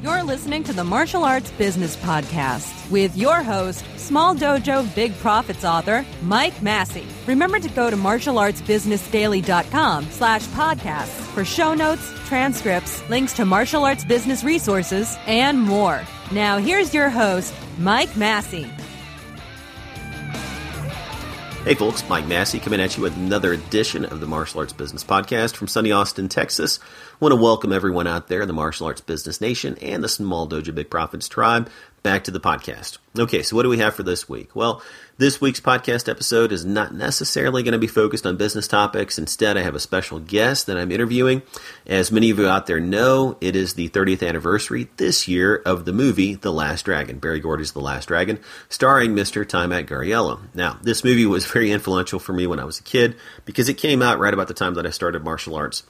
You're listening to the Martial Arts Business Podcast with your host, Small Dojo Big Profits author, Mike Massie. Remember to go to martialartsbusinessdaily.com slash podcasts for show notes, transcripts, links to martial arts business resources, and more. Now here's your host, Mike Massie. Hey folks, Mike Massie coming at you with another edition of the Martial Arts Business Podcast from sunny Austin, Texas. I want to welcome everyone out there in the Martial Arts Business Nation and the Small Dojo Big Profits tribe back to the podcast. Okay, so what do we have for this week? Well, this week's podcast episode is not necessarily going to be focused on business topics. Instead, I have a special guest that I'm interviewing. As many of you out there know, it is the 30th anniversary this year of the movie The Last Dragon, Berry Gordy's The Last Dragon, starring Mr. Taimak Guarriello. Now, this movie was very influential for me when I was a kid because it came out right about the time that I started martial arts.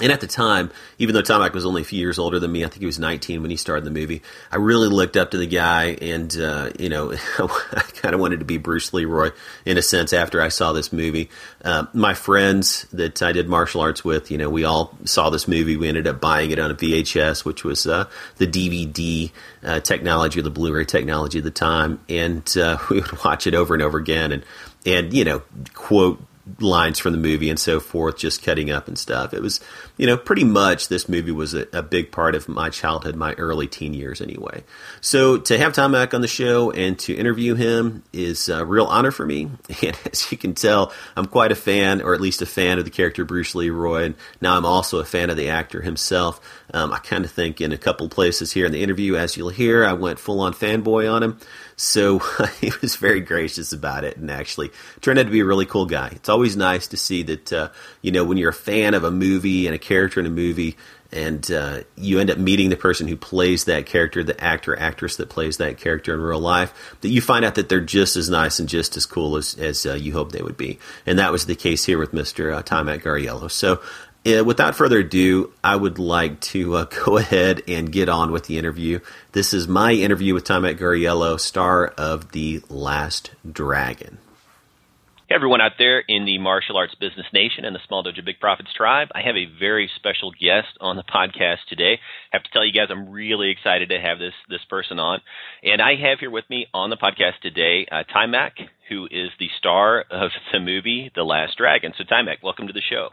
And at the time, even though Taimak was only a few years older than me, I think he was 19 when he started the movie. I really looked up to the guy, and uh, you know, I kind of wanted to be Bruce Leroy in a sense. After I saw this movie, uh, my friends that I did martial arts with, you know, we all saw this movie. We ended up buying it on a VHS, which was uh, the DVD uh, technology or the Blu-ray technology at the time, and uh, we would watch it over and over again, and and you know, quote lines from the movie and so forth, just cutting up and stuff. It was, you know, pretty much this movie was a, a big part of my childhood, my early teen years anyway. So to have Taimak on the show and to interview him is a real honor for me. And as you can tell, I'm quite a fan, or at least a fan of the character Bruce Leroy. And now I'm also a fan of the actor himself. Um, I kind of think in a couple places here in the interview, as you'll hear, I went full on fanboy on him. So he was very gracious about it and actually turned out to be a really cool guy. It's always nice to see that, uh, you know, when you're a fan of a movie and a character in a movie, and uh, you end up meeting the person who plays that character, the actor, actress that plays that character in real life, that you find out that they're just as nice and just as cool as, as uh, you hope they would be. And that was the case here with Mr. Uh, Taimak Guarriello. So uh, without further ado, I would like to uh, go ahead and get on with the interview. This is my interview with Taimak Guarriello, star of The Last Dragon. Hey everyone out there in the martial arts business nation and the Small Dojo Big Profits tribe. I have a very special guest on the podcast today. I have to tell you guys, I'm really excited to have this this person on, and I have here with me on the podcast today uh, Taimak, who is the star of the movie The Last Dragon. So Taimak, welcome to the show.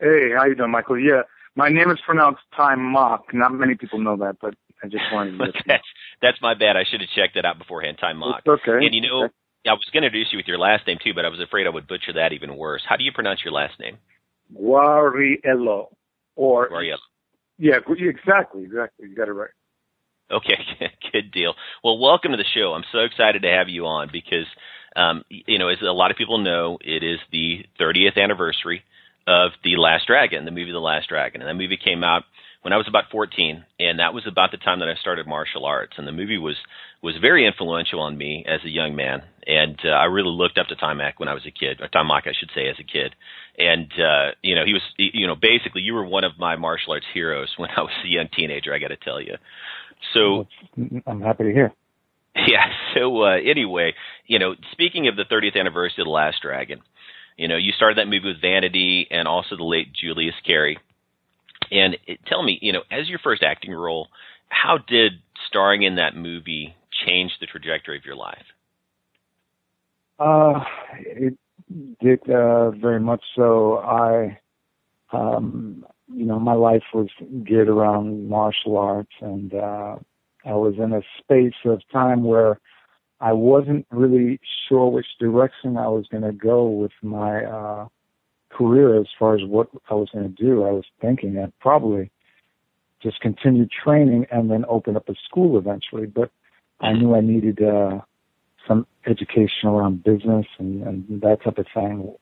Hey, how you doing, Michael? Yeah, my name is pronounced Time Mock. Not many people know that, but I just wanted to. that's that's my bad. I should have checked that out beforehand. Time Mock. It's okay. And you know, okay. I was going to introduce you with your last name too, but I was afraid I would butcher that even worse. How do you pronounce your last name? Guarriello. Or Guarriello. Yeah, exactly, exactly. You got it right. Okay, good deal. Well, welcome to the show. I'm so excited to have you on because, um, you know, as a lot of people know, it is the 30th anniversary of The Last Dragon, the movie The Last Dragon. And that movie came out when I was about 14, and that was about the time that I started martial arts. And the movie was was very influential on me as a young man, and uh, I really looked up to Taimak when I was a kid, or Taimak, I should say, as a kid. And uh, you know, he was, you know, basically, you were one of my martial arts heroes when I was a young teenager. I got to tell you. So I'm happy to hear. Yeah. So uh, anyway, you know, speaking of the 30th anniversary of the Last Dragon, you know, you started that movie with Vanity and also the late Julius Carry. And it, tell me, you know, as your first acting role, how did starring in that movie change the trajectory of your life? Uh, it did uh, very much so. I, um, you know, my life was geared around martial arts, and uh, I was in a space of time where I wasn't really sure which direction I was going to go with my uh, career as far as what I was going to do. I was thinking I'd probably just continue training and then open up a school eventually. But I knew I needed uh, some education around business and, and that type of thing.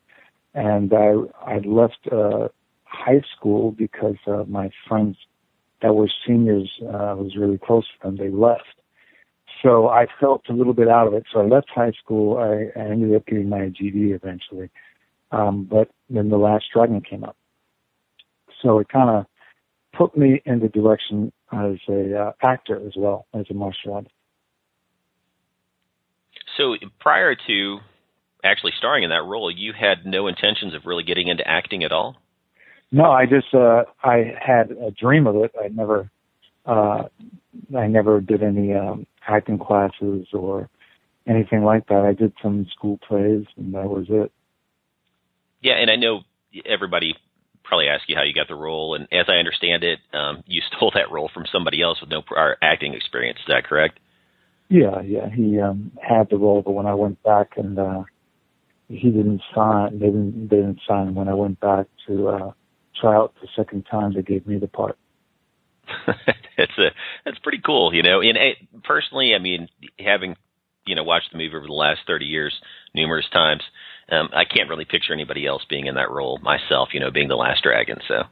And I I left uh, high school because uh, my friends that were seniors uh, was really close to them. They left, so I felt a little bit out of it. So I left high school. I, I ended up getting my GED eventually. Um, but then the last dragon came up. So it kind of put me in the direction as a uh, actor as well as a martial artist. So prior to actually starring in that role, you had no intentions of really getting into acting at all. No, I just uh, I had a dream of it. I never uh, I never did any um, acting classes or anything like that. I did some school plays, and that was it. Yeah, and I know everybody probably ask you how you got the role, and as I understand it, um, you stole that role from somebody else with no prior acting experience. Is that correct? Yeah, yeah. He um, had the role, but when I went back and uh, he didn't sign, they didn't, they didn't sign. When I went back to uh, try out the second time, they gave me the part. that's a that's pretty cool, you know. And personally, I mean, having you know watched the movie over the last thirty years numerous times, um, I can't really picture anybody else being in that role myself. You know, being the last dragon. So.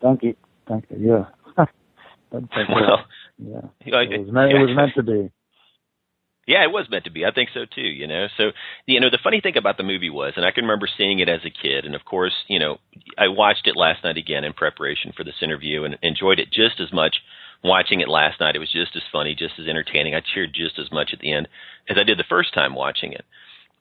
Thank you. Thank you. Yeah. well, yeah. It was, meant, it was meant to be. Yeah, it was meant to be. I think so too. You know, so you know the funny thing about the movie was, and I can remember seeing it as a kid, and of course, you know, I watched it last night again in preparation for this interview, and enjoyed it just as much watching it last night. It was just as funny, just as entertaining. I cheered just as much at the end as I did the first time watching it.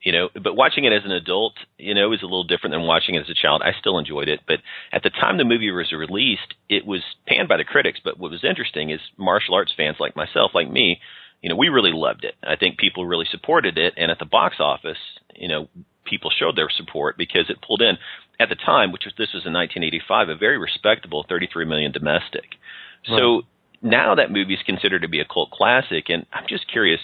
You know, but watching it as an adult, you know, is a little different than watching it as a child. I still enjoyed it, but at the time the movie was released, it was panned by the critics. But what was interesting is martial arts fans like myself, like me, you know, we really loved it. I think people really supported it, and at the box office, you know, people showed their support because it pulled in at the time, which was this was in 1985, a very respectable 33 million domestic. Right. So now that movie is considered to be a cult classic, and I'm just curious.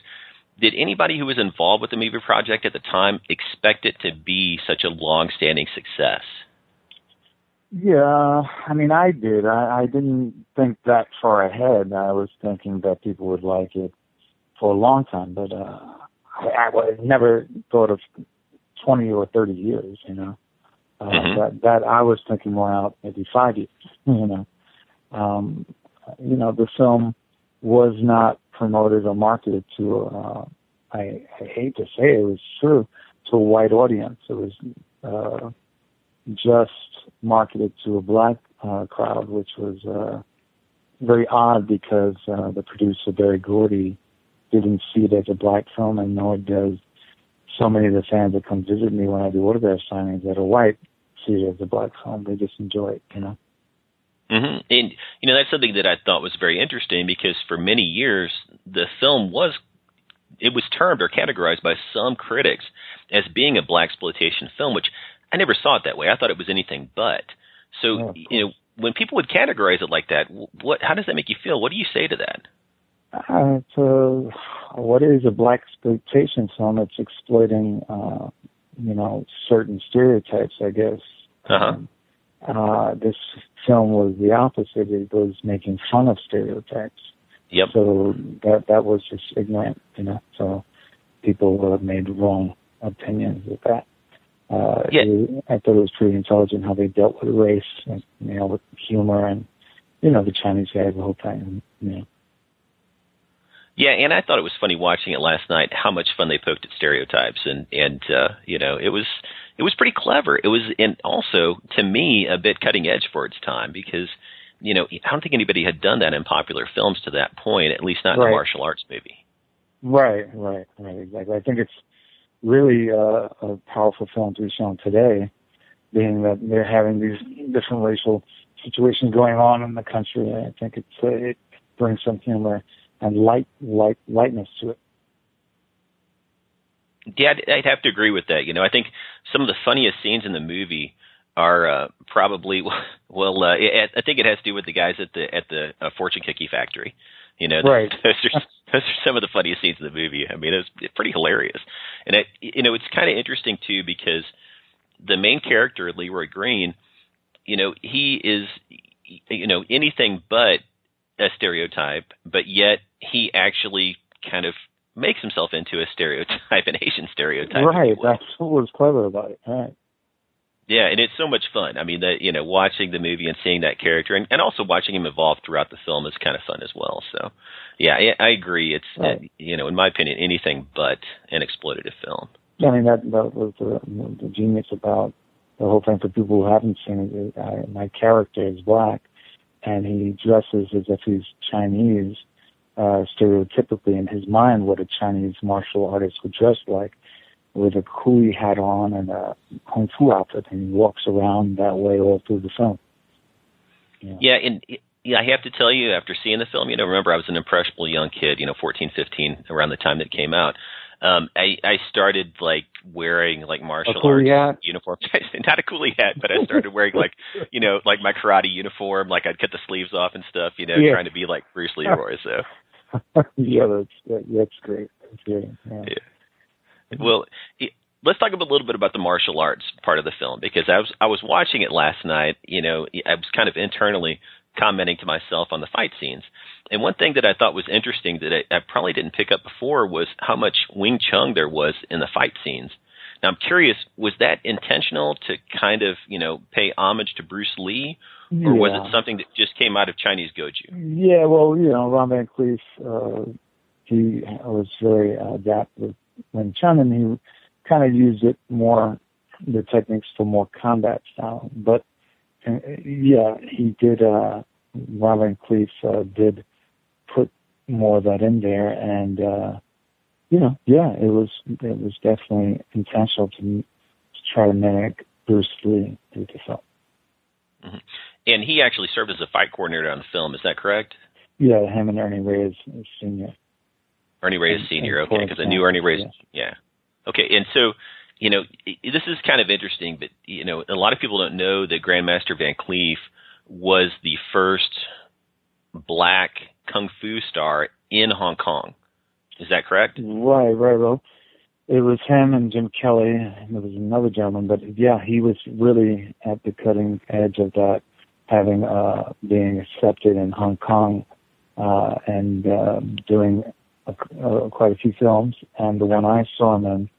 Did anybody who was involved with the movie project at the time expect it to be such a long-standing success? Yeah, I mean, I did. I, I didn't think that far ahead. I was thinking that people would like it for a long time, but uh, I, I never thought of 20 or 30 years, you know. Uh, mm-hmm. That that I was thinking more out maybe five years, you know. Um, you know, the film was not promoted or marketed to. Uh, I, I hate to say it, it was true to a white audience. It was uh, just marketed to a black uh, crowd, which was uh, very odd because uh, the producer Berry Gordy didn't see it as a black film, and nor does so many of the fans that come visit me when I do autograph signings that are white see it as a black film. They just enjoy it, you know. Mm-hmm. And you know that's something that I thought was very interesting because for many years the film was it was termed or categorized by some critics as being a black exploitation film, which I never saw it that way. I thought it was anything but. So yeah, you know when people would categorize it like that, what how does that make you feel? What do you say to that? Uh, so, what is a black exploitation film? It's exploiting, uh, you know, certain stereotypes, I guess. Uh-huh. Um, uh, this film was the opposite. It was making fun of stereotypes. Yep. So that that was just ignorant, you know. So people uh, made wrong opinions with that. Uh, yeah. It, I thought it was pretty intelligent how they dealt with race, and, you know, with humor and you know the Chinese guys the whole time, you know. Yeah, and I thought it was funny watching it last night how much fun they poked at stereotypes and and uh, you know it was it was pretty clever. It was and also to me a bit cutting edge for its time because you know I don't think anybody had done that in popular films to that point, at least not right. in a martial arts movie. Right, right, right. Exactly. I think it's really uh, a powerful film to be shown today, being that they're having these different racial situations going on in the country. I think it's uh, it brings some humor and light, light, lightness to it. Yeah, I'd have to agree with that. You know, I think some of the funniest scenes in the movie are uh, probably well. Uh, it, I think it has to do with the guys at the at the uh, fortune cookie factory. You know, right. those are those are some of the funniest scenes in the movie. I mean, it's pretty hilarious, and it you know it's kind of interesting too because the main character Leroy Green, you know, he is you know anything but a stereotype, but yet he actually kind of makes himself into a stereotype, an Asian stereotype. Right. That's what was clever about it. Right. Yeah, and it's so much fun. I mean, that you know, watching the movie and seeing that character, and, and also watching him evolve throughout the film is kind of fun as well. So, yeah, I, I agree. It's right. you know, in my opinion, anything but an exploitative film. Yeah, I mean that that was the, the genius about the whole thing for people who haven't seen it. I, my character is black, and he dresses as if he's Chinese, uh, stereotypically in his mind what a Chinese martial artist would dress like, with a coolie hat on and a kung fu outfit, and he walks around that way all through the film. Yeah, yeah and yeah, I have to tell you, after seeing the film, you know, remember I was an impressionable young kid, you know, 14, 15, around the time that it came out. Um, I, I started like wearing like martial arts hat. uniform, not a coolie hat, but I started wearing like, you know, like my karate uniform, like I'd cut the sleeves off and stuff, you know, Yeah. trying to be like Bruce Leroy. So, yeah, that's that's great. That's great. Yeah. Yeah. well, let's talk a little bit about the martial arts part of the film because I was I was watching it last night. You know, I was kind of internally commenting to myself on the fight scenes. And one thing that I thought was interesting that I, I probably didn't pick up before was how much Wing Chun there was in the fight scenes. Now I'm curious, was that intentional to kind of you know pay homage to Bruce Lee, or was Yeah. it something that just came out of Chinese Goju? Yeah, well, you know, Ron Van Clief, uh, he was very adept with Wing Chun, and he kind of used it more, the techniques for more combat style. But uh, yeah, he did. Uh, Ron Van Clief uh, did put more of that in there, and uh, you know, yeah, it was it was definitely intentional to, to try to mimic Bruce Lee with the film. And he actually served as a fight coordinator on the film. Is that correct? Yeah, him and Ernie Reyes Senior. Ernie Reyes Senior. Okay, because I knew Ernie Reyes. Gump, Yeah. Okay, and so you know this is kind of interesting, but you know a lot of people don't know that Grandmaster Van Clief was the first black kung fu star in Hong Kong. Is that correct? Right, right, well, it was him and Jim Kelly, and there was another gentleman, but yeah, he was really at the cutting edge of that, having uh being accepted in Hong Kong, uh and uh, doing a, uh, quite a few films. And the one I saw him in,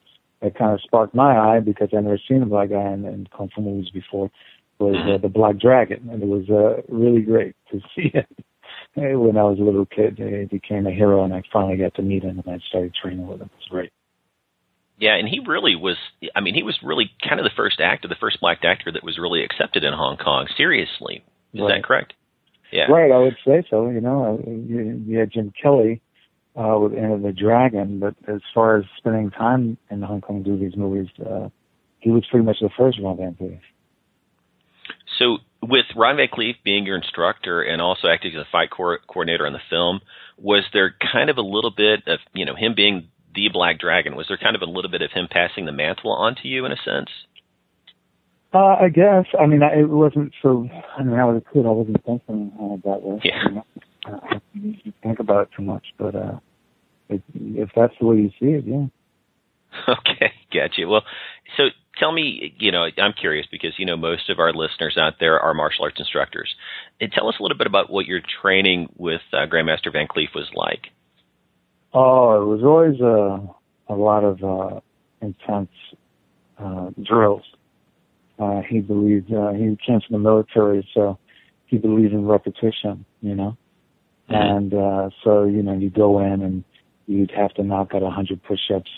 that kind of sparked my eye because I never seen a black guy in, in kung fu movies before, was uh, the Black Dragon, and it was uh, really great to see it. When I was a little kid, he became a hero, and I finally got to meet him, and I started training with him. It was great. Yeah, and he really was. I mean, he was really kind of the first actor, the first black actor that was really accepted in Hong Kong. Seriously, is Right. that correct? Yeah. Right, I would say so. You know, Uh, you, you had Jim Kelly uh, with Enter the Dragon, but as far as spending time in the Hong Kong doing these movies, uh, he was pretty much the first Ron Van Clief. So, with Ron Van Clief being your instructor and also acting as a fight co- coordinator on the film, was there kind of a little bit of, you know, him being the Black Dragon? Was there kind of a little bit of him passing the mantle on to you in a sense? Uh, I guess. I mean, I, it wasn't so. I mean, I was a kid. I wasn't thinking uh, that way. Yeah. You know? uh, I didn't think about it too much, but uh, if, if that's the way you see it, yeah. Okay, gotcha. Well, so tell me, you know, I'm curious because you know most of our listeners out there are martial arts instructors. And tell us a little bit about what your training with uh, Grandmaster Van Clief was like. Oh, it was always a a lot of uh, intense uh, drills. Uh, he believed uh, he came from the military, so he believed in repetition. You know, Mhm. and uh, so you know you go in and you'd have to knock out a hundred push-ups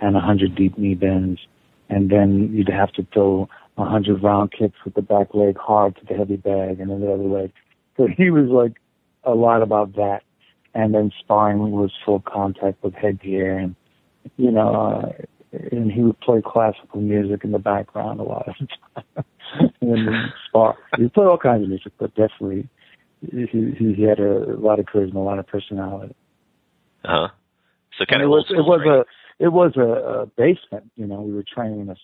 and a hundred deep knee bends, and then you'd have to throw a hundred round kicks with the back leg hard to the heavy bag and then the other leg. So he was like a lot about that and then sparring was full contact with headgear and you know uh, and he would play classical music in the background a lot of the time we spar he played all kinds of music but definitely he he had a, lot of charisma a lot of personality Uh huh. So kind and of it was it was a it was a, a basement you know we were training in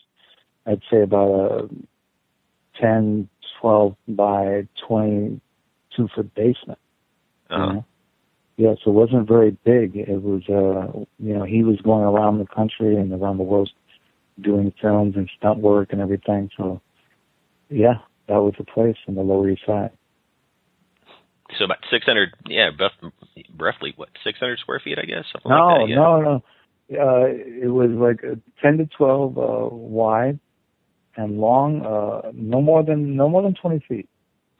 i'd say about a ten twelve by twenty two foot basement Uh-huh. you know? Yeah, so it wasn't very big. It was, uh, you know, he was going around the country and around the world doing films and stunt work and everything. So, yeah, that was the place in the Lower East Side. So about 600, yeah, rough- roughly what 600 square feet, I guess. Something No, like that, yeah. no, no. Uh, it was like 10 to 12 uh, wide and long, uh, no more than no more than 20 feet.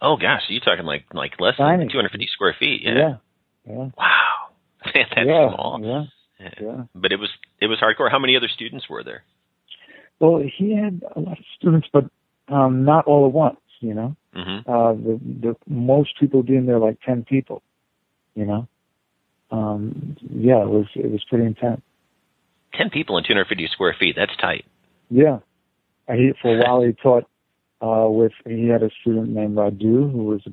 Oh gosh, so you're talking like like less Tiny. than 250 square feet. Yeah. Yeah, yeah, Wow. That's yeah, small. yeah, Yeah. But it was it was hardcore. How many other students were there? Well, he had a lot of students, but um, not all at once. You know. hmm uh the the most people being there like ten people you know um yeah it was it was pretty intense Ten people in 250 square feet. That's tight. yeah And he for a while he taught uh with he had a student named Radu who was a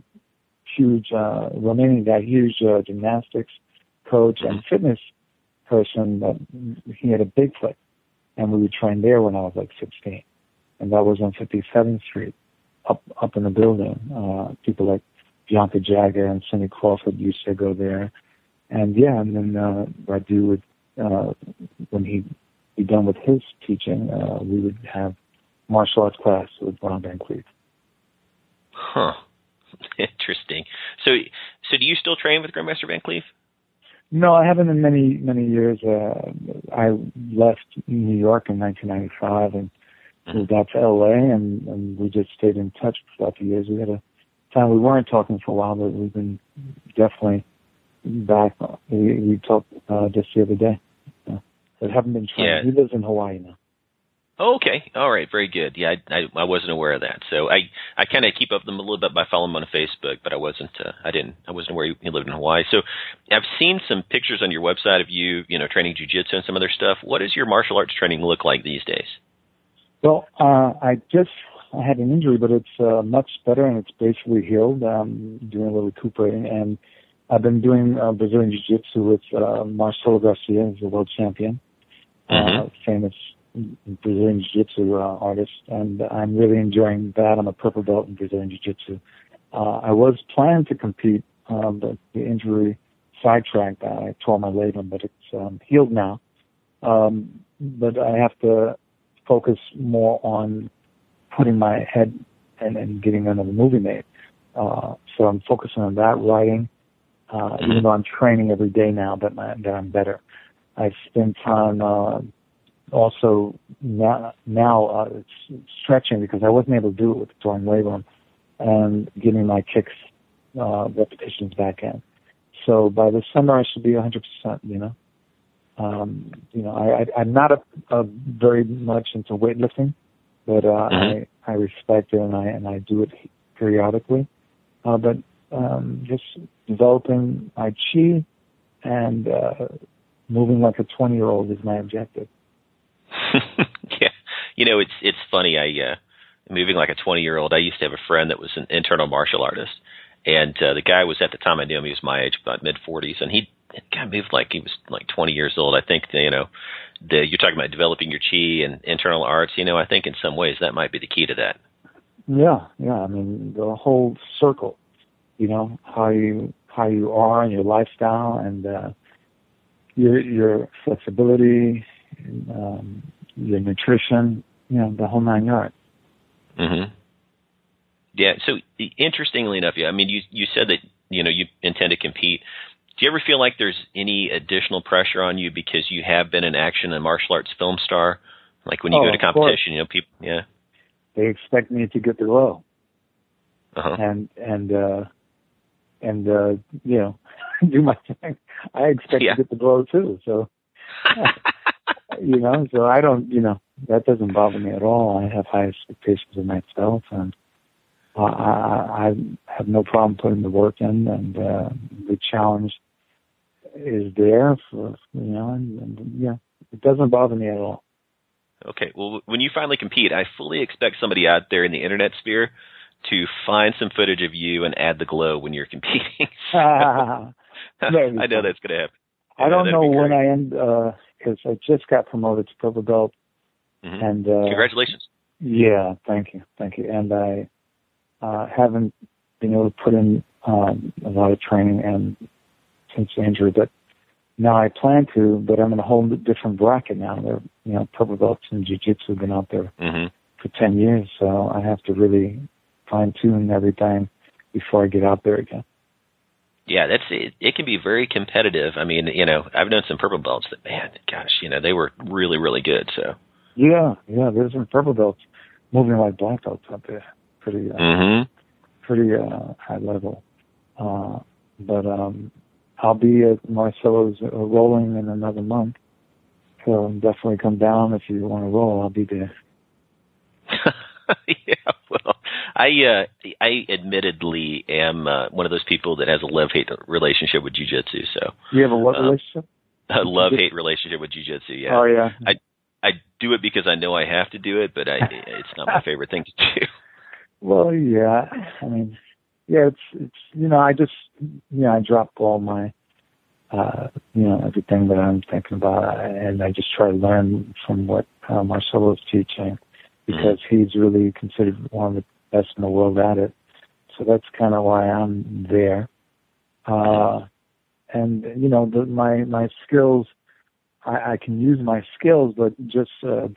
huge uh, Romanian guy, huge uh, gymnastics coach and fitness person. That he had a Bigfoot, and we would train there when I was like 16, and that was on 57th Street, up up in the building. Uh, people like Bianca Jagger and Cindy Crawford used to go there, and yeah, and then uh, Radu would uh, when he be done with his teaching, uh, we would have martial arts class with Ron Van Clief. Huh. Interesting. So, so do you still train with Grandmaster Van Clief? No, I haven't in many many years. Uh, I left New York in 1995 and moved out to LA, and, and we just stayed in touch throughout the years. We had a time we weren't talking for a while, but we've been definitely back. We, we talked uh, just the other day. Uh, but haven't been training. Yeah. He lives in Hawaii now. Okay. All right. Very good. Yeah, I, I, I wasn't aware of that. So I I kind of keep up with them a little bit by following him on Facebook, but I wasn't uh, I didn't I wasn't aware he lived in Hawaii. So I've seen some pictures on your website of you you know training jujitsu and some other stuff. What does your martial arts training look like these days? Well, uh, I just I had an injury, but it's uh, much better and it's basically healed. I'm doing a little recuperating, and I've been doing uh, Brazilian Jiu-Jitsu with uh, Marcelo Garcia, who's a world champion, mm-hmm. uh, famous Brazilian Jiu-Jitsu uh, artist, and I'm really enjoying that. I'm a purple belt in Brazilian Jiu-Jitsu. Uh, I was planning to compete, um, but the injury sidetracked that. I tore my labrum, but it's um, healed now. Um, but I have to focus more on putting my head and, and getting another movie made. Uh, so I'm focusing on that, writing, uh, even though I'm training every day now that, my, that I'm better. I spend time, uh, also now, now uh, it's stretching because I wasn't able to do it with the torn labrum and getting my kicks uh, repetitions back in. So by the summer, I should be 100%. You know, um, you know, I, I, I'm not a, a very much into weightlifting, but uh, mm-hmm. I I respect it and I and I do it periodically. Uh, but um, just developing my chi and uh, moving like a 20 year old is my objective. yeah, you know it's it's funny. I uh, moving like a 20 year old. I used to have a friend that was an internal martial artist, and uh, the guy was at the time I knew him. He was my age, about mid 40s, and he kind of moved like he was like 20 years old. I think you know, the, you're talking about developing your chi and internal arts. You know, I think in some ways that might be the key to that. Yeah, yeah. I mean, the whole circle. You know how you how you are and your lifestyle and uh, your your flexibility, um, your nutrition, you know, the whole nine yards. Mm-hmm. Yeah. So interestingly enough, yeah, I mean, you you said that you know you intend to compete. Do you ever feel like there's any additional pressure on you because you have been an action and martial arts film star? Like when you oh, go to competition, you know, people, yeah. They expect me to get the role, uh-huh. and and uh and uh you know do my thing. I expect yeah. to get the blow too. So you know, so I don't, you know, that doesn't bother me at all. I have high expectations of myself, and I, I have no problem putting the work in, and uh, the challenge is there for you know, and, and yeah, it doesn't bother me at all. Okay, well, when you finally compete, I fully expect somebody out there in the internet sphere to find some footage of you and add the glow when you're competing. I know that's going to happen. I don't know when I end. Uh, because I just got promoted to purple belt. Mm-hmm. And uh, congratulations. Yeah, thank you, thank you. And I uh, haven't been able to put in um, a lot of training and since the injury, but now I plan to. But I'm in a whole different bracket now. There, you know, purple belts in jiu-jitsu have been out there mm-hmm. for ten years, so I have to really fine tune everything before I get out there again. Yeah, that's it. It can be very competitive. I mean, you know, I've known some purple belts that, man, gosh, you know, they were really, really good. So. Yeah, yeah. There's some purple belts moving like black belts up there, pretty, uh, mm-hmm. pretty uh, high level. Uh, but um, I'll be at Marcelo's uh, rolling in another month, so definitely come down if you want to roll. I'll be there. yeah, well, I uh, I admittedly am uh, one of those people that has a love hate relationship with jujitsu. So you have a what um, relationship? A love hate relationship with jujitsu. Yeah. Oh yeah. I I do it because I know I have to do it, but I it's not my favorite thing to do. Well, yeah. I mean, yeah, it's it's you know I just you know I drop all my uh, you know everything that I'm thinking about and I just try to learn from what uh, Marcelo's teaching because mm-hmm. he's really considered one of the best in the world at it. So that's kind of why I'm there. Uh, and you know the, my my skills I, I can use my skills, but just uh,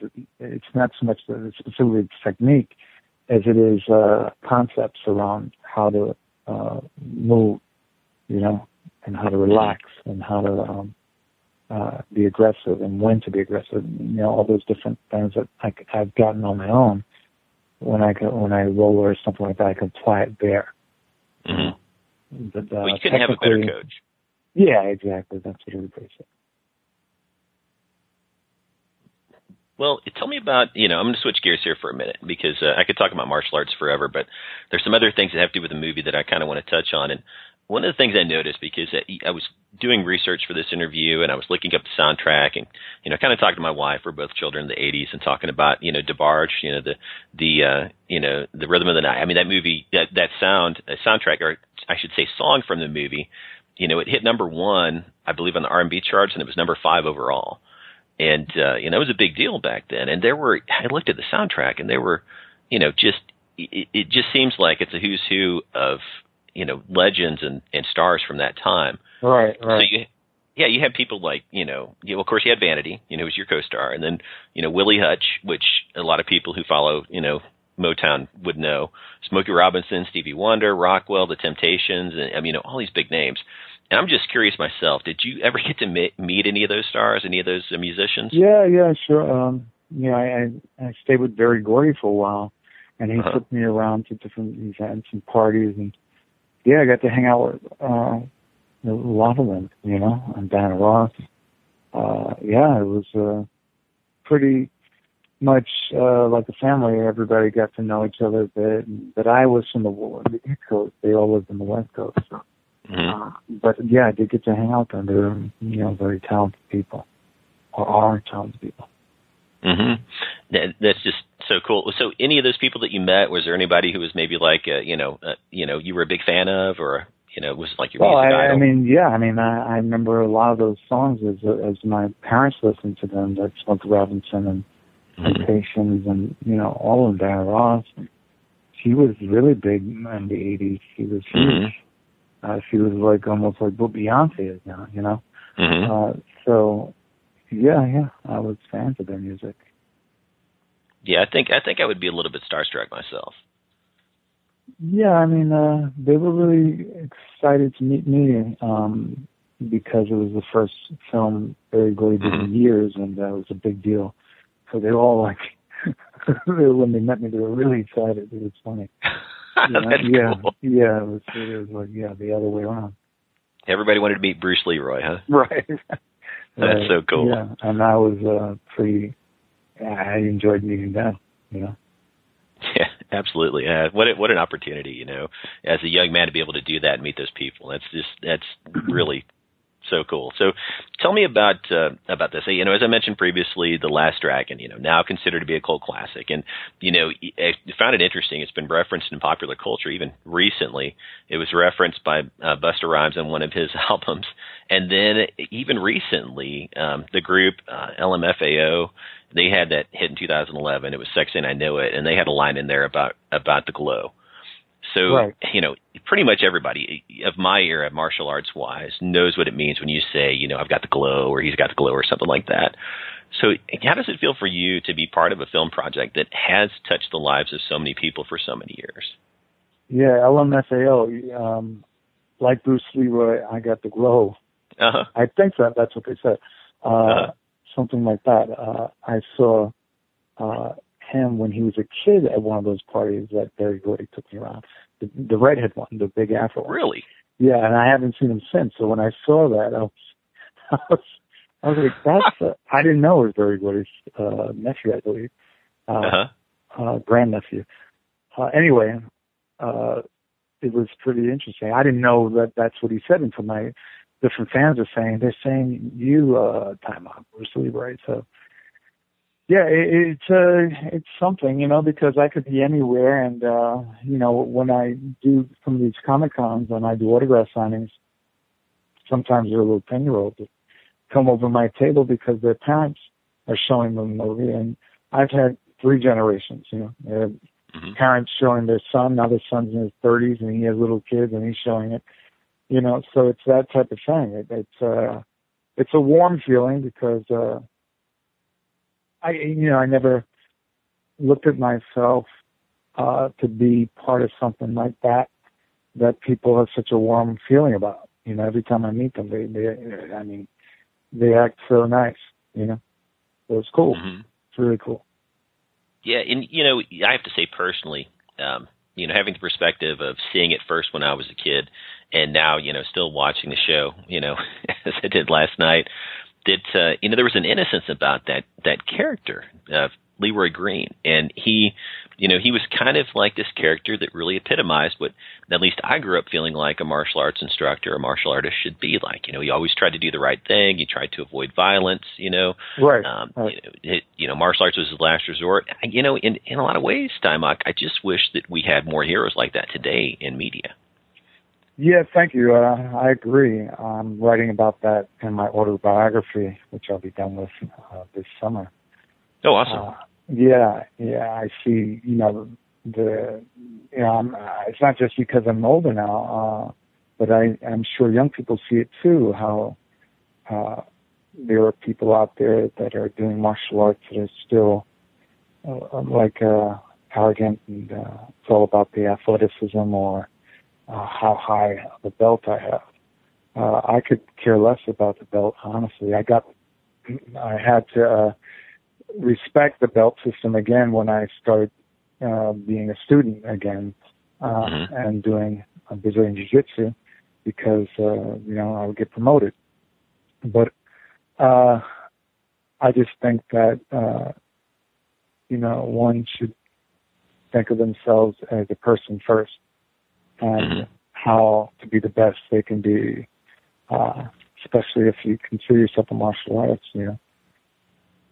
it's not so much the specific technique as it is uh, concepts around how to uh, move, you know, and how to relax and how to um, uh, be aggressive and when to be aggressive. You know, all those different things that I, I've gotten on my own. When I go, when I roll or something like that, I can apply it there. Mm-hmm. But, uh, well, you couldn't have a better coach. Yeah, exactly. That's what everybody said. Well, tell me about, you know, I'm going to switch gears here for a minute because uh, I could talk about martial arts forever, but there's some other things that have to do with the movie that I kind of want to touch on. And one of the things I noticed because I was doing research for this interview and I was looking up the soundtrack and, you know, kind of talking to my wife. We're both children in the 80s and talking about, you know, DeBarge, you know, the, the, uh, you know, the rhythm of the night. I mean, that movie, that, that sound, uh, soundtrack, or I should say song from the movie, you know, it hit number one, I believe, on the R&B charts and it was number five overall and uh, you know it was a big deal back then. And there were I looked at the soundtrack, and there were, you know, just it, it just seems like it's a who's who of you know legends and and stars from that time. Right, right. So you, yeah, you had people like you know, you, of course you had Vanity, you know, who was your co-star, and then you know Willie Hutch, which a lot of people who follow you know Motown would know, Smokey Robinson, Stevie Wonder, Rockwell, The Temptations, and I mean, you know, all these big names. And I'm just curious myself. Did you ever get to meet any of those stars, any of those uh, musicians? Yeah, yeah, sure. Um, you know, I, I stayed with Berry Gordy for a while, and he uh-huh. took me around to different events and parties, and yeah, I got to hang out with uh, a lot of them. You know, and Diana Ross. Uh, yeah, it was uh, pretty much uh, like a family. Everybody got to know each other a bit. But I was from the, the East Coast. They all lived in the West Coast. So Mm-hmm. Uh, but yeah, I did get to hang out there. They're you know very talented people, or are talented people. Mm-hmm. That, that's just so cool. So, any of those people that you met, was there anybody who was maybe like, uh, you know, uh, you know, you were a big fan of, or you know, was like your well, music I, idol? I mean, yeah, I mean, I, I remember a lot of those songs as as my parents listened to them. That Smokey Robinson and mm-hmm. And you know, all of Diana Ross. She was really big in the '80s. She was huge. Mm-hmm uh, she was like almost like what Beyonce is now, you know. Mm-hmm. Uh, so, yeah, yeah, I was fans of their music. Yeah, I think I think I would be a little bit starstruck myself. Yeah, I mean, uh, they were really excited to meet me um, because it was the first film Berry Gordy did in mm-hmm. years, and that was a big deal. So they all like, when they met me, they were really excited. It was funny. yeah, cool. yeah, it was, it was like yeah, the other way around. Everybody wanted to meet Bruce Leroy, huh? Right. That's right. so cool. Yeah, and that was uh, pretty. I enjoyed meeting them. You know. Yeah, absolutely. Uh, what a, what an opportunity, you know, as a young man to be able to do that and meet those people. That's just that's really so cool. So tell me about uh, about this. You know, as I mentioned previously, The Last Dragon, you know, now considered to be a cult classic, and you know, I found it interesting. It's been referenced in popular culture even recently. It was referenced by uh, Busta Rhymes on one of his albums, and then even recently, um, the group uh, LMFAO they had that hit in 2011. It was "Sexy and I Know It," and they had a line in there about about the glow. So, right. you know, pretty much everybody of my era, martial arts wise, knows what it means when you say, you know, I've got the glow or he's got the glow or something like that. So, how does it feel for you to be part of a film project that has touched the lives of so many people for so many years? Yeah, LMFAO, um, like Bruce Leroy, I got the glow. Uh-huh. I think that that's what they said. Uh, uh-huh. Something like that. Uh, I saw uh, him when he was a kid at one of those parties that Berry Gordy took me around. The, the redhead one, the big afro one. Really? Yeah, and I haven't seen him since. So when I saw that, I was, I was, I was like, that's, uh, I didn't know it was Berry Gordy's, uh, nephew, I believe. Uh, uh-huh. uh, grandnephew. Uh, anyway, uh, it was pretty interesting. I didn't know that that's what he said until my different fans are saying, they're saying you, uh, time out, Bruce Lee, right? So, yeah, it, it's uh, it's something, you know, because I could be anywhere, and uh, you know, when I do some of these comic cons and I do autograph signings, sometimes there are little ten year olds that come over my table because their parents are showing them the movie, and I've had three generations, you know, mm-hmm. parents showing their son, now their son's in his thirties and he has little kids and he's showing it, you know, so it's that type of thing. It, it's uh, it's a warm feeling because. uh I you know I never looked at myself uh, to be part of something like that that people have such a warm feeling about. You know, every time I meet them, they they I mean they act so nice. You know, so it's cool. Mm-hmm. It's really cool. Yeah, and you know, I have to say personally, um, you know, having the perspective of seeing it first when I was a kid, and now you know, still watching the show, you know, as I did last night that uh, you know there was an innocence about that that character of Leroy Green, and he, you know, he was kind of like this character that really epitomized what at least I grew up feeling like a martial arts instructor, a martial artist should be like. You know, he always tried to do the right thing. He tried to avoid violence. You know, right. Um, right. You, know, it, you know, martial arts was his last resort. You know, in in a lot of ways, Taimak, I just wish that we had more heroes like that today in media. Yeah, thank you. Uh, I agree. I'm writing about that in my autobiography, which I'll be done with uh, this summer. Oh, awesome. Uh, yeah, yeah. I see. You know, the you know, I'm, uh, it's not just because I'm older now, uh, but I, I'm sure young people see it too. How uh, there are people out there that are doing martial arts that are still uh, like uh, arrogant, and uh, it's all about the athleticism or uh, how high the belt I have. Uh, I could care less about the belt, honestly. I got, I had to uh, respect the belt system again when I started uh, being a student again uh, mm-hmm. and doing uh, Brazilian Jiu-Jitsu because uh, you know I would get promoted. But uh, I just think that uh, you know one should think of themselves as a person first and mm-hmm. how to be the best they can be, uh, especially if you consider yourself a martial arts, you know,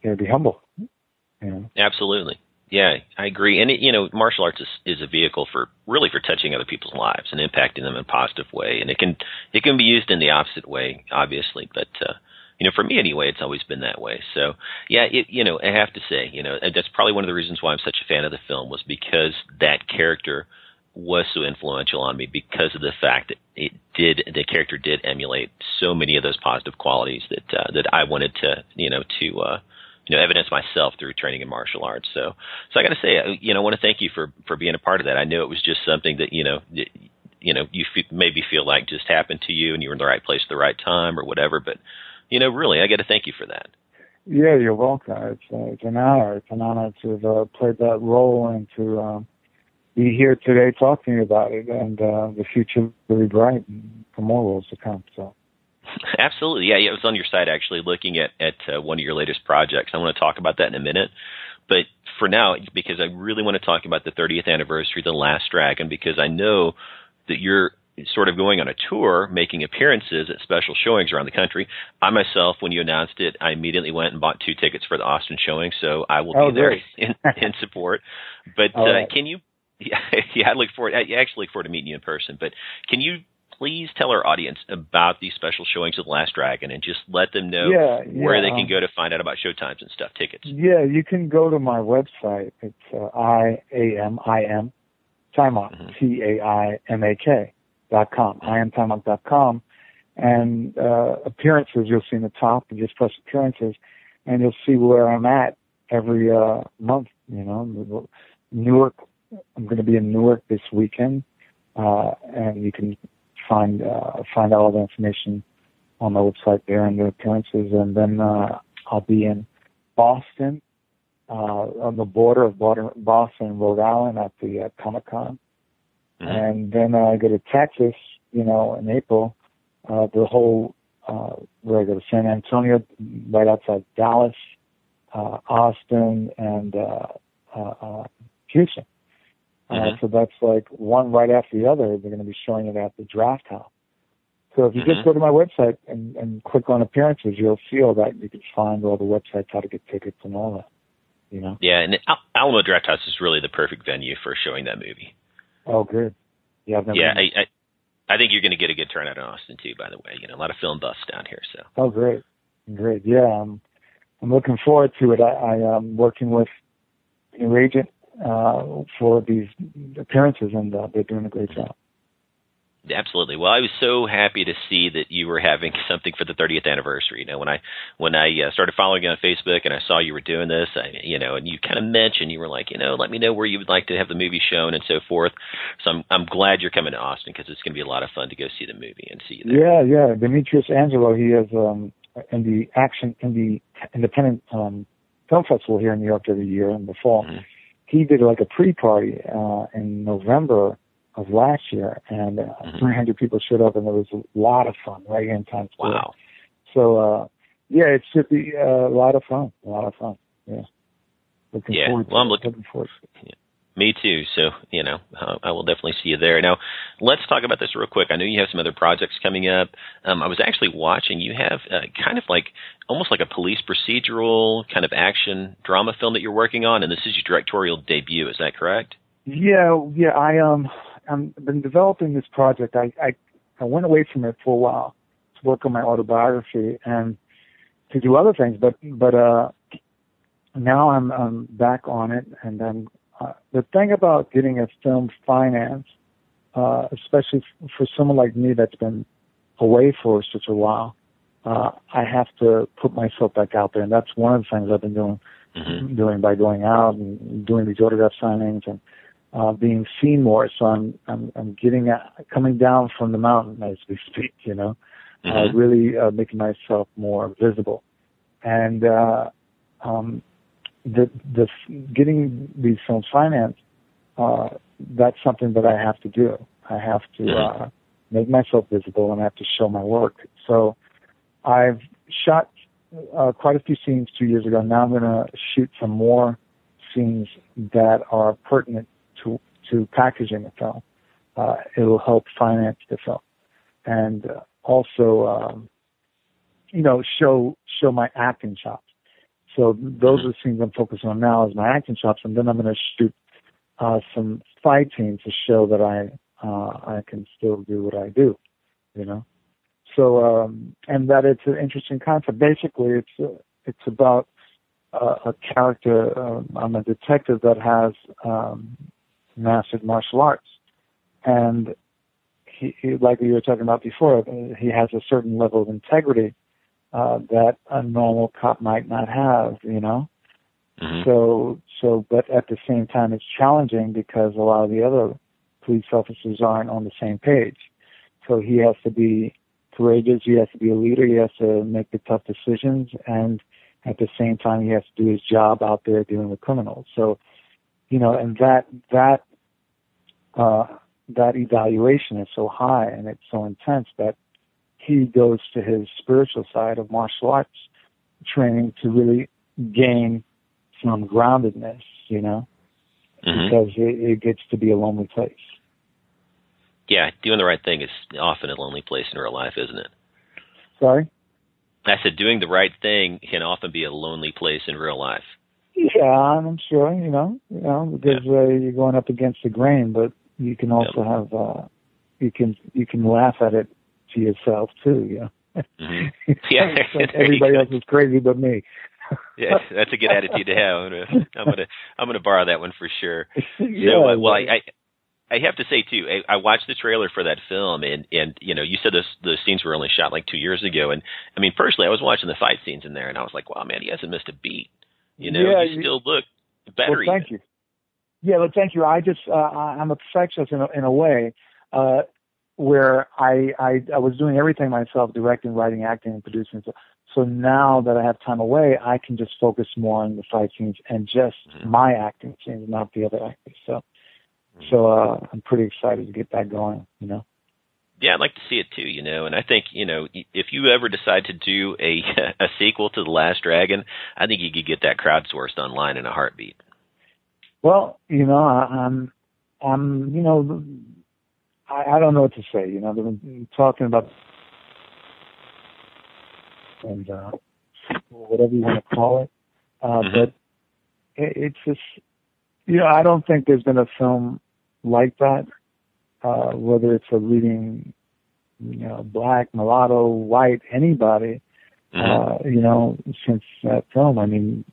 you know, be humble. You know. Absolutely. Yeah, I agree. And it, you know, martial arts is, is a vehicle for really for touching other people's lives and impacting them in a positive way. And it can it can be used in the opposite way, obviously. But uh, you know, for me anyway, it's always been that way. So yeah, it, you know, I have to say, you know, that's probably one of the reasons why I'm such a fan of the film was because that character was so influential on me because of the fact that it did the character did emulate so many of those positive qualities that uh, that I wanted to you know to uh, you know evidence myself through training in martial arts. So so I got to say uh, you know I want to thank you for for being a part of that. I knew it was just something that you know. you know, you f- maybe feel like just happened to you, and you were in the right place at the right time, or whatever. But you know, really, I got to thank you for that. Yeah, you're welcome. It's, uh, it's an honor. It's an honor to have uh, played that role and to um, be here today talking about it, and uh, the future very bright for more roles to come. So. Absolutely, yeah, yeah. It was on your site actually, looking at at uh, one of your latest projects. I want to talk about that in a minute, but for now, because I really want to talk about the 30th anniversary of The Last Dragon, because I know that you're sort of going on a tour, making appearances at special showings around the country. I myself, when you announced it, I immediately went and bought two tickets for the Austin showing, so I will oh, be there in, in support. But uh, right. can you yeah, yeah, I look forward. I actually look forward to meeting you in person. But can you please tell our audience about these special showings of the Last Dragon and just let them know yeah, where yeah, they can go to find out about showtimes and stuff, tickets. Yeah, you can go to my website. It's uh, I A M I M Taimak mm-hmm. T A I M A K dot com. I am Taimak dot com. And uh, appearances, you'll see in the top, and just press appearances, and you'll see where I'm at every uh, month. You know, Newark I'm going to be in Newark this weekend, uh, and you can find uh, find all the information on my website there under appearances. And then uh, I'll be in Boston, uh, on the border of Boston and Rhode Island at the uh, Comic Con. Mm-hmm. And then I go to Texas, you know, in April. Uh, the whole uh, where I go to San Antonio, right outside Dallas, uh, Austin, and uh, uh, uh, Houston. Uh, mm-hmm. so that's like one right after the other. They're going to be showing it at the Drafthouse. So if you mm-hmm. just go to my website and, and click on appearances, you'll feel that you can find all the websites, how to get tickets, and all that. You know. Yeah, and Al- Alamo Drafthouse is really the perfect venue for showing that movie. Oh, good. Yeah, Yeah. I, I I think you're going to get a good turnout in Austin too. By the way, you know, a lot of film buffs down here. So Oh, great, great. Yeah, I'm I'm looking forward to it. I, I am working with a new agent uh, for these appearances, and uh, they're doing a great job. Absolutely. Well, I was so happy to see that you were having something for the 30th anniversary. You know, when I when I uh, started following you on Facebook and I saw you were doing this, I, you know, and you kind of mentioned you were like, you know, let me know where you would like to have the movie shown and so forth. So I'm I'm glad you're coming to Austin because it's going to be a lot of fun to go see the movie and see you there. Yeah, yeah. Demetrius Angelo, he is um, in the action in the independent um, film festival here in New York every year in the fall. Mhm. He did like a pre-party uh, in November of last year, and uh, Mhm. 300 people showed up, and there was a lot of fun right here in Times Square. Wow. So uh, yeah, it should be uh, a lot of fun. A lot of fun. Yeah. Looking Yeah, forward well, I'm looking- looking forward to it. Me too. So, you know, uh, I will definitely see you there. Now, let's talk about this real quick. I know you have some other projects coming up. Um, I was actually watching. You have uh, kind of like almost like a police procedural kind of action drama film that you're working on, and this is your directorial debut. Is that correct? Yeah, yeah. I um, I've been developing this project. I I I went away from it for a while to work on my autobiography and to do other things, but but uh, now I'm I'm back on it, and I'm uh, the thing about getting a film financed, uh, especially f- for someone like me that's been away for such a while, uh, I have to put myself back out there, and that's one of the things I've been doing Mm-hmm. doing by going out and doing these autograph signings and uh, being seen more. So I'm I'm I'm getting uh, coming down from the mountain as we speak. You know, uh, Mhm. really uh, making myself more visible, and uh, um, the the getting these films financed. Uh, that's something that I have to do. I have to uh, make myself visible and I have to show my work. So I've shot uh, quite a few scenes two years ago. Now I'm going to shoot some more scenes that are pertinent to to packaging the film. Uh, it'll help finance the film, and uh, also, um, you know, show show my acting chops. So those are the scenes I'm focusing on now is my acting chops, and then I'm going to shoot uh, some fight scenes to show that I uh, I can still do what I do, you know. So um, and that it's an interesting concept. Basically, it's uh, it's about uh, a character. Um, I'm a detective that has um, mastered martial arts, and he, he, like we were talking about before, he has a certain level of integrity uh, that a normal cop might not have. You know. Mhm. So, so, but at the same time, it's challenging because a lot of the other police officers aren't on the same page. So he has to be courageous. He has to be a leader. He has to make the tough decisions, and at the same time, he has to do his job out there dealing with criminals. So, you know, and that that uh, that evaluation is so high and it's so intense that he goes to his spiritual side of martial arts training to really gain some groundedness, you know, Mhm. because it, it gets to be a lonely place. Yeah, doing the right thing is often a lonely place in real life, isn't it? Sorry? I said doing the right thing can often be a lonely place in real life. Yeah, I'm sure, you know, you know, because uh, you're going up against the grain, but you can also have, uh, you can, you can laugh at it to yourself too, you know. Mhm. Yeah, like everybody else is crazy but me. Yeah, that's a good attitude to have. I'm gonna, I'm gonna, I'm gonna borrow that one for sure. yeah, So, uh, well, I. I, I have to say too, I, I watched the trailer for that film, and and you know, you said those the scenes were only shot like two years ago, and I mean, personally, I was watching the fight scenes in there, and I was like, wow, man, he hasn't missed a beat. You know, Yeah, you you- still look better. Well, thank you. Yeah, well, thank you. I just uh, I- I'm a perfectionist in a, in a way uh, where I, I I was doing everything myself, directing, writing, acting, and producing. So, so now that I have time away, I can just focus more on the fight scenes and just Mhm. my acting scenes, not the other actors. So so uh, I'm pretty excited to get that going. You know. Yeah, I'd like to see it too. You know, and I think you know if you ever decide to do a a sequel to The Last Dragon, I think you could get that crowdsourced online in a heartbeat. Well, you know, I, I'm, I'm, you know, I, I don't know what to say. You know, they've been talking about and uh, whatever you want to call it, uh, Mhm. but it's just you know I don't think there's been a film like that, uh, whether it's a leading you know black, mulatto, white, anybody. Mm-hmm. Uh, you know, since that film, I mean,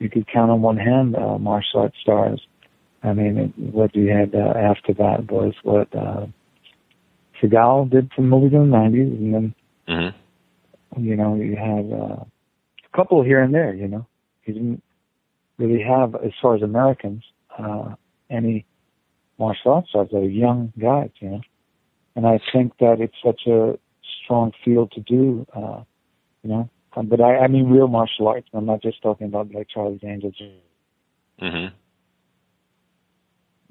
you could count on one hand uh, martial arts stars. I mean, what you had uh, after that was what uh, Seagal did some movies in the '90s, and then mm-hmm. you know you had uh, a couple here and there. You know, he didn't really have, as far as Americans, uh, any martial arts stars that are young guys. You know, and I think that it's such a strong field to do. Uh, you know, but I, I mean real martial arts. I'm not just talking about like Charlie's Angels. Mm-hmm.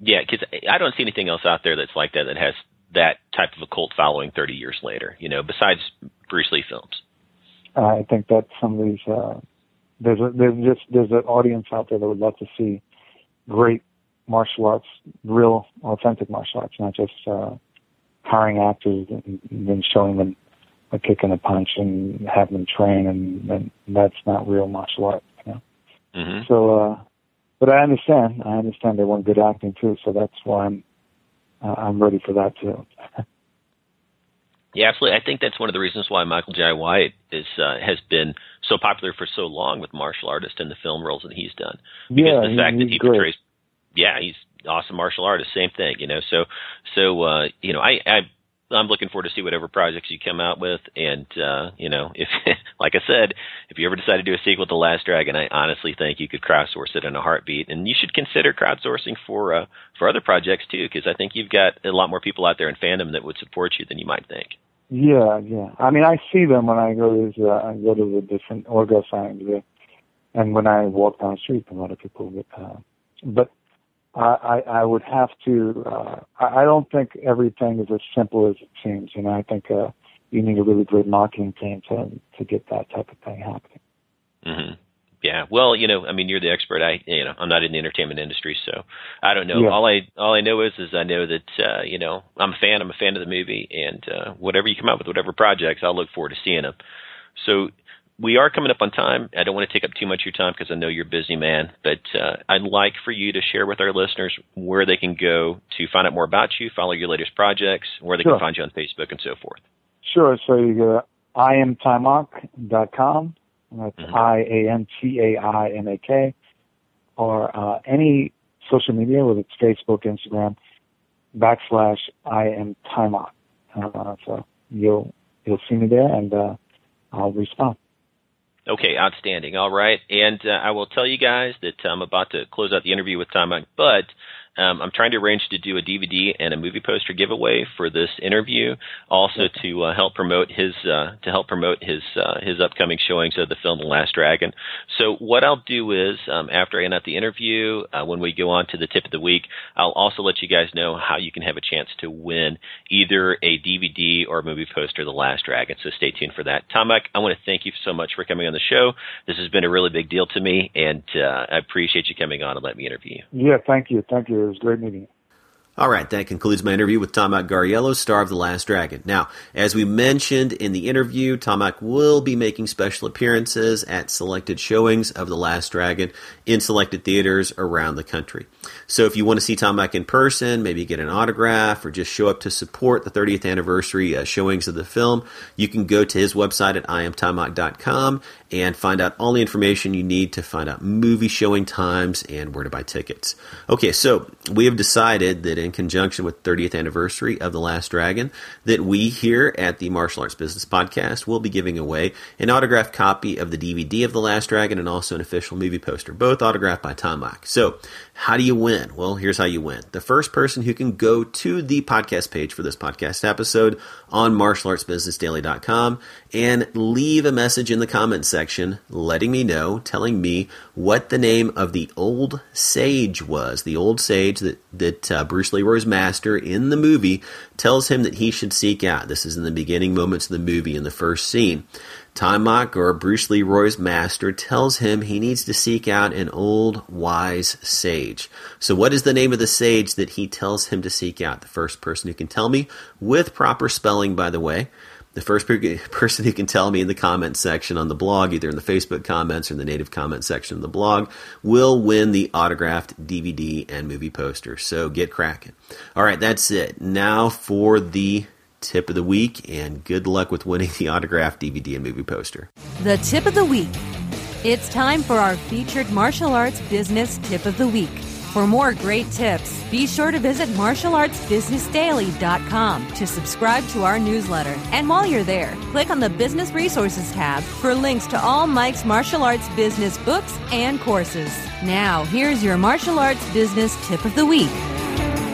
Yeah, because I don't see anything else out there that's like that that has that type of a cult following 30 years later. You know, besides Bruce Lee films. I think that some of these uh, there's a, there's just there's an audience out there that would love to see great martial arts, real authentic martial arts, not just uh, hiring actors and then showing them a kick and a punch and having them train, and, and that's not real martial arts. You know? mm-hmm. So, uh, but I understand. I understand they want good acting too, so that's why I'm uh, I'm ready for that too. yeah, absolutely. I think that's one of the reasons why Michael Jai White is uh, has been so popular for so long with martial artists and the film roles that he's done. Because yeah, the fact that he great. portrays, yeah, he's awesome martial artist. Same thing, you know. So, so uh, you know, I, I I'm looking forward to see whatever projects you come out with. And uh, you know, if like I said, if you ever decide to do a sequel to Last Dragon, I honestly think you could crowdsource it in a heartbeat. And you should consider crowdsourcing for uh, for other projects too, because I think you've got a lot more people out there in fandom that would support you than you might think. Yeah, yeah. I mean, I see them when I go to the, I go to the different orgo signs, and when I walk down the street, a lot of people. Uh, but I, I I would have to. Uh, I don't think everything is as simple as it seems. You know, I think uh, you need a really great marketing team to to get that type of thing happening. Mm-hmm. Yeah. Well, you know, I mean, you're the expert. I, you know, I'm not in the entertainment industry, so I don't know. Yeah. All I all I know is is I know that uh, you know I'm a fan. I'm a fan of the movie, and uh, whatever you come out with, whatever projects, I'll look forward to seeing them. So we are coming up on time. I don't want to take up too much of your time because I know you're a busy man, but uh, I'd like for you to share with our listeners where they can go to find out more about you, follow your latest projects, where they sure. can find you on Facebook and so forth. Sure. So you go to iamtaimak.com. That's Mhm. I A M T A I M A K, or uh, any social media, whether it's Facebook, Instagram, backslash I am. Uh, so you'll you'll see me there, and uh, I'll respond. Okay, outstanding. All right, and uh, I will tell you guys that I'm about to close out the interview with Tom, but um, I'm trying to arrange to do a DVD and a movie poster giveaway for this interview, also to uh, help promote his uh, to help promote his uh, his upcoming showings of the film The Last Dragon. So what I'll do is um, after I end up the interview, uh, when we go on to the tip of the week, I'll also let you guys know how you can have a chance to win either a DVD or a movie poster The Last Dragon. So stay tuned for that. Taimak, I want to thank you so much for coming on the show. This has been a really big deal to me, and uh, I appreciate you coming on and letting me interview you. Yeah, thank you, thank you. It was great meeting you. All right, that concludes my interview with Taimak Guarriello, star of The Last Dragon. Now, as we mentioned in the interview, Taimak will be making special appearances at selected showings of The Last Dragon in selected theaters around the country. So if you want to see Taimak in person, maybe get an autograph, or just show up to support the 30th anniversary uh, showings of the film, you can go to his website at iamtaimak.com and find out all the information you need to find out movie showing times and where to buy tickets. Okay, so we have decided that in conjunction with 30th anniversary of The Last Dragon, that we here at the Martial Arts Business Podcast will be giving away an autographed copy of the DVD of The Last Dragon and also an official movie poster, both autographed by Taimak. So, how do you win? Well, here's how you win. The first person who can go to the podcast page for this podcast episode on martialartsbusinessdaily.com and leave a message in the comment section letting me know, telling me what the name of the old sage was. The old sage that, that uh, Bruce Leroy's master in the movie tells him that he should seek out. This is in the beginning moments of the movie in the first scene. Taimak, or Bruce Leroy's master, tells him he needs to seek out an old wise sage. So, what is the name of the sage that he tells him to seek out? The first person who can tell me, with proper spelling, by the way, the first person who can tell me in the comment section on the blog, either in the Facebook comments or in the native comment section of the blog, will win the autographed DVD and movie poster. So get cracking. All right, that's it. Now for the tip of the week, and good luck with winning the autographed DVD and movie poster. The tip of the week. It's time for our featured martial arts business tip of the week. For more great tips, be sure to visit martialartsbusinessdaily.com to subscribe to our newsletter. And while you're there, click on the Business Resources tab for links to all Mike's martial arts business books and courses. Now, here's your martial arts business tip of the week.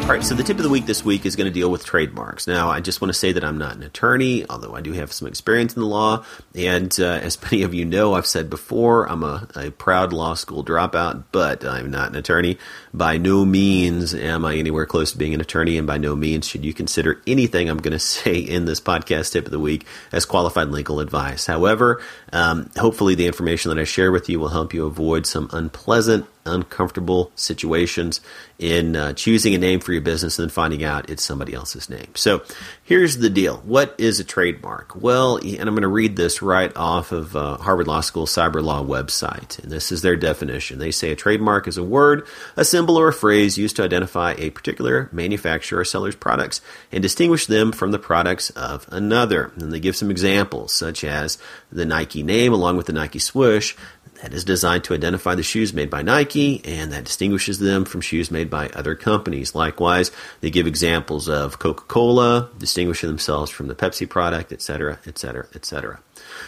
All right, so the tip of the week this week is going to deal with trademarks. Now, I just want to say that I'm not an attorney, although I do have some experience in the law. And uh, as many of you know, I've said before, I'm a, a, proud law school dropout, but I'm not an attorney. By no means am I anywhere close to being an attorney, and by no means should you consider anything I'm going to say in this podcast tip of the week as qualified legal advice. However, um, hopefully the information that I share with you will help you avoid some unpleasant uncomfortable situations in uh, choosing a name for your business and then finding out it's somebody else's name. So here's the deal. What is a trademark? Well, and I'm going to read this right off of uh, Harvard Law School Cyber Law website. And this is their definition. They say a trademark is a word, a symbol, or a phrase used to identify a particular manufacturer or seller's products and distinguish them from the products of another. And they give some examples, such as the Nike name along with the Nike swoosh, that is designed to identify the shoes made by Nike and that distinguishes them from shoes made by other companies. Likewise, they give examples of Coca Cola distinguishing themselves from the Pepsi product, etc., etc., etc.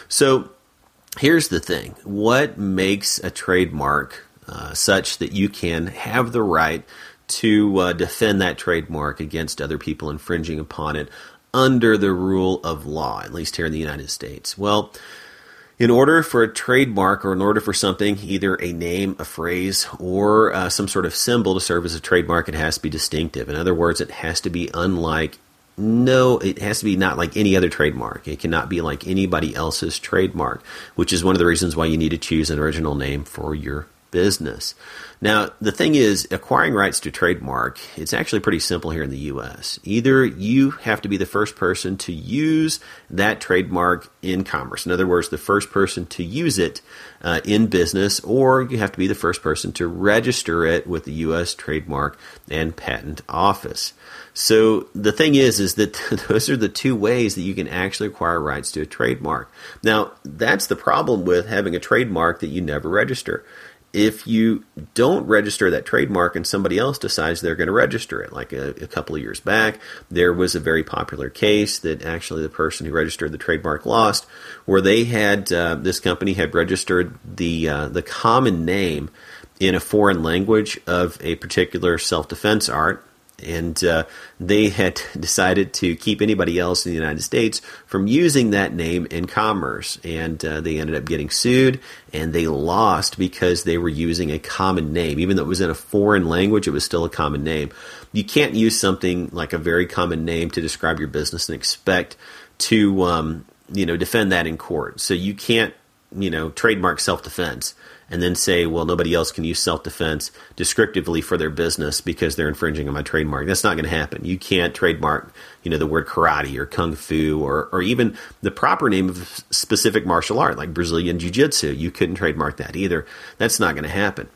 So here's the thing what makes a trademark uh, such that you can have the right to uh, defend that trademark against other people infringing upon it under the rule of law, at least here in the United States? Well, in order for a trademark or in order for something, either a name, a phrase, or uh, some sort of symbol to serve as a trademark, it has to be distinctive. In other words, it has to be unlike no, it has to be not like any other trademark. It cannot be like anybody else's trademark, which is one of the reasons why you need to choose an original name for your business. Now, the thing is, acquiring rights to trademark, it's actually pretty simple here in the US. Either you have to be the first person to use that trademark in commerce, in other words, the first person to use it uh, in business, or you have to be the first person to register it with the US Trademark and Patent Office. So the thing is, is that those are the two ways that you can actually acquire rights to a trademark. Now, that's the problem with having a trademark that you never register if you don't register that trademark and somebody else decides they're going to register it, like a, a, couple of years back, there was a very popular case that actually the person who registered the trademark lost, where they had uh, this company had registered the uh, the common name in a foreign language of a particular self defense art and uh, they had decided to keep anybody else in the United States from using that name in commerce. And uh, they ended up getting sued, and they lost because they were using a common name. Even though it was in a foreign language, it was still a common name. You can't use something like a very common name to describe your business and expect to, um, you know, defend that in court. So you can't, you know, trademark self defense and then say, well, nobody else can use self defense descriptively for their business because they're infringing on my trademark. That's not going to happen. You can't trademark, you know, the word karate or kung fu or, or even the proper name of a specific martial art like Brazilian Jiu Jitsu. You couldn't trademark that either. That's not going to happen.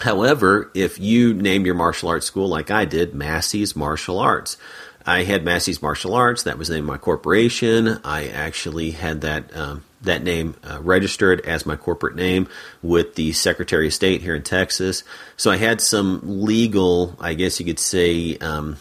However, if you name your martial arts school like I did, Massie's Martial Arts, I had Massie's Martial Arts. That was the name of my corporation. I actually had that um, that name uh, registered as my corporate name with the Secretary of State here in Texas. So I had some legal, I guess you could say, um,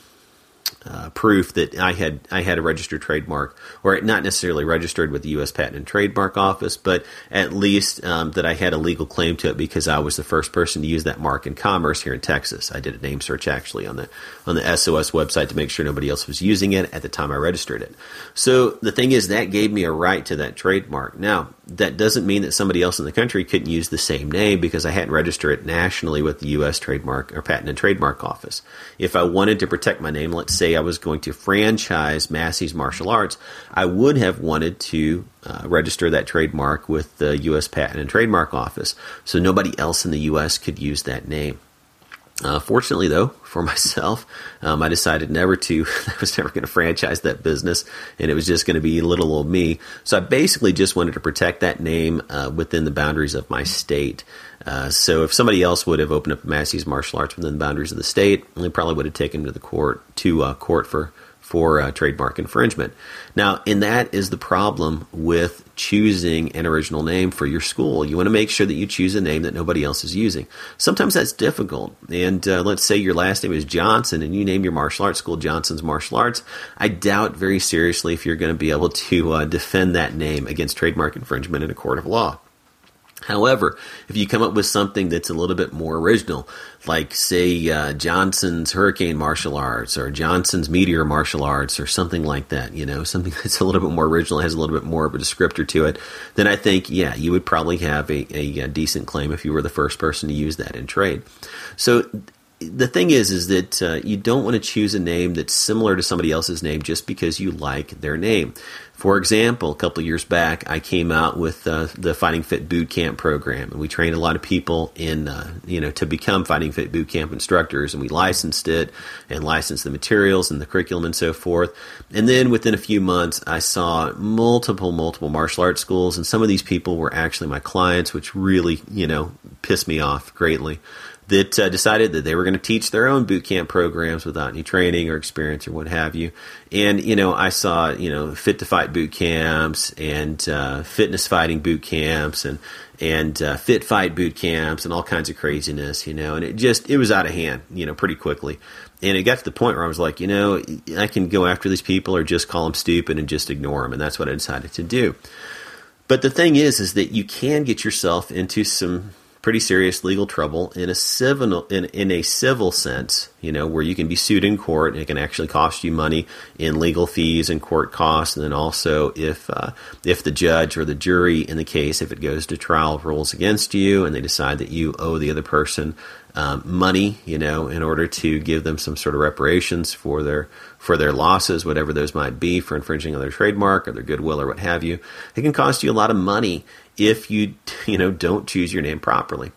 uh, proof that I had I had a registered trademark, or not necessarily registered with the U.S. Patent and Trademark Office, but at least um, that I had a legal claim to it because I was the first person to use that mark in commerce here in Texas. I did a name search actually on the on the SOS website to make sure nobody else was using it at the time I registered it. So the thing is that gave me a right to that trademark. Now that doesn't mean that somebody else in the country couldn't use the same name because I hadn't registered it nationally with the U.S. Trademark or Patent and Trademark Office. If I wanted to protect my name, let's say I was going to franchise Massie's Martial Arts, I would have wanted to uh, register that trademark with the U.S. Patent and Trademark Office so nobody else in the U.S. could use that name. Uh, fortunately, though, for myself, um, I decided never to. I was never going to franchise that business, and it was just going to be little old me. So I basically just wanted to protect that name uh, within the boundaries of my state. Uh, so if somebody else would have opened up Massie's Martial Arts within the boundaries of the state, they probably would have taken to the court to uh, court for for uh, trademark infringement. Now, and that is the problem with choosing an original name for your school. You want to make sure that you choose a name that nobody else is using. Sometimes that's difficult. And uh, let's say your last name is Johnson and you name your martial arts school Johnson's Martial Arts. I doubt very seriously if you're going to be able to uh, defend that name against trademark infringement in a court of law. However, if you come up with something that's a little bit more original, like say uh, Johnson's Hurricane Martial Arts or Johnson's Meteor Martial Arts or something like that, you know, something that's a little bit more original, has a little bit more of a descriptor to it, then I think, yeah, you would probably have a, a, a decent claim if you were the first person to use that in trade. So the thing is, is that uh, you don't want to choose a name that's similar to somebody else's name just because you like their name. For example, a couple years back, I came out with uh, the Fighting Fit Boot Camp program, and we trained a lot of people in, uh, you know, to become Fighting Fit Boot Camp instructors, and we licensed it and licensed the materials and the curriculum and so forth. And then within a few months, I saw multiple, multiple martial arts schools, and some of these people were actually my clients, which really, you know, pissed me off greatly that uh, decided that they were going to teach their own boot camp programs without any training or experience or what have you. And you know, I saw you know fit to fight boot camps and uh, fitness fighting boot camps and and uh, fit fight boot camps and all kinds of craziness, you know. And it just it was out of hand, you know, pretty quickly. And it got to the point where I was like, you know, I can go after these people or just call them stupid and just ignore them, and that's what I decided to do. But the thing is, is that you can get yourself into some pretty serious legal trouble in a civil in, in a civil sense, you know, where you can be sued in court and it can actually cost you money in legal fees and court costs, and then also if uh, if the judge or the jury in the case, if it goes to trial, rules against you and they decide that you owe the other person um, money, you know, in order to give them some sort of reparations for their for their losses, whatever those might be, for infringing on their trademark or their goodwill or what have you. It can cost you a lot of money if you you know don't choose your name properly.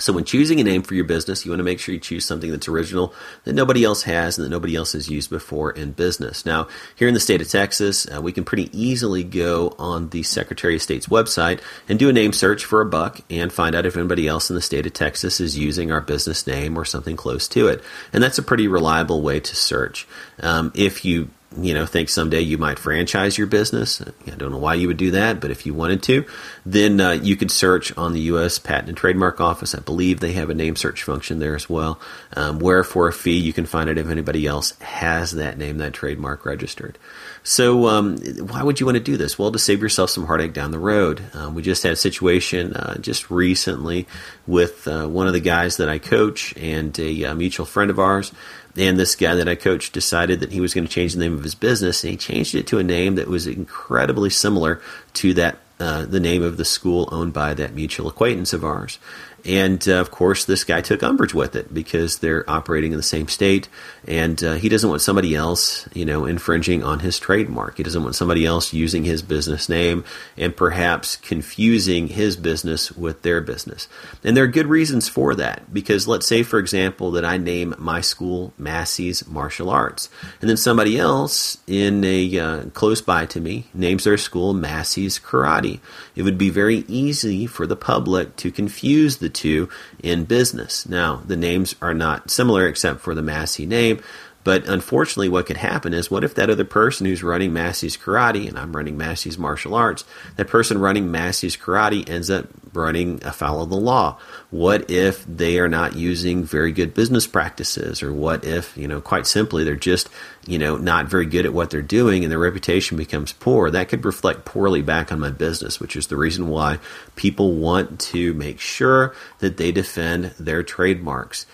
So when choosing a name for your business, you want to make sure you choose something that's original that nobody else has and that nobody else has used before in business. Now, here in the state of Texas, uh, we can pretty easily go on the Secretary of State's website and do a name search for a buck and find out if anybody else in the state of Texas is using our business name or something close to it. And that's a pretty reliable way to search. Um, if you you know, think someday you might franchise your business. I don't know why you would do that, but if you wanted to, then uh, you could search on the U.S. Patent and Trademark Office. I believe they have a name search function there as well, um, where for a fee you can find out if anybody else has that name, that trademark registered. So, um, why would you want to do this? Well, to save yourself some heartache down the road. Um, we just had a situation uh, just recently with uh, one of the guys that I coach and a, a uh, mutual friend of ours and this guy that I coached decided that he was going to change the name of his business, and he changed it to a name that was incredibly similar to that uh, the name of the school owned by that mutual acquaintance of ours. And uh, of course, this guy took umbrage with it because they're operating in the same state, and uh, he doesn't want somebody else, you know, infringing on his trademark. He doesn't want somebody else using his business name and perhaps confusing his business with their business. And there are good reasons for that because let's say, for example, that I name my school Massie's Martial Arts, and then somebody else in a uh, close by to me names their school Massie's Karate. It would be very easy for the public to confuse the the two in business. Now, the names are not similar except for the Massie name, but unfortunately, what could happen is what if that other person who's running Massie's Karate and I'm running Massie's Martial Arts, that person running Massie's Karate ends up running afoul of the law? What if they are not using very good business practices? Or what if, you know, quite simply, they're just, you know, not very good at what they're doing and their reputation becomes poor? That could reflect poorly back on my business, which is the reason why people want to make sure that they defend their trademarks.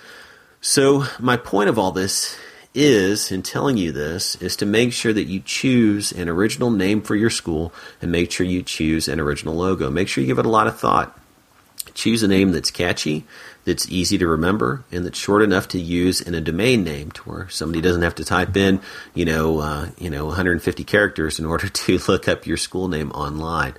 So, my point of all this is, in telling you this, is to make sure that you choose an original name for your school and make sure you choose an original logo. Make sure you give it a lot of thought. Choose a name that's catchy, that's easy to remember, and that's short enough to use in a domain name to where somebody doesn't have to type in, you know, uh, you know, 150 characters in order to look up your school name online.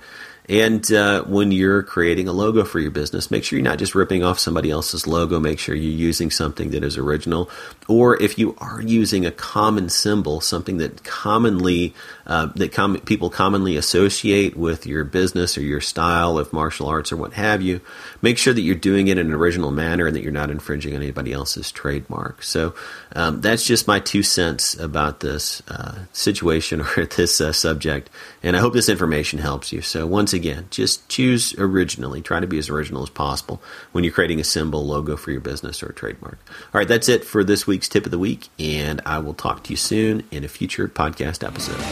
And uh, when you're creating a logo for your business, make sure you're not just ripping off somebody else's logo. Make sure you're using something that is original. Or if you are using a common symbol, something that commonly uh, that com- people commonly associate with your business or your style of martial arts or what have you, make sure that you're doing it in an original manner and that you're not infringing on anybody else's trademark. So um, that's just my two cents about this uh, situation or this uh, subject. And I hope this information helps you. So once again, just choose originally. Try to be as original as possible when you're creating a symbol, logo for your business or trademark. All right, that's it for this week's tip of the week, and I will talk to you soon in a future podcast episode.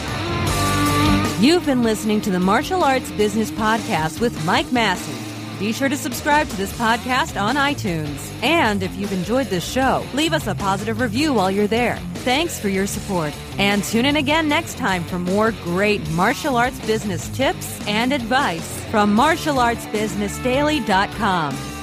You've been listening to the Martial Arts Business Podcast with Mike Massie. Be sure to subscribe to this podcast on iTunes. And if you've enjoyed this show, leave us a positive review while you're there. Thanks for your support. And tune in again next time for more great martial arts business tips and advice from martialartsbusinessdaily.com.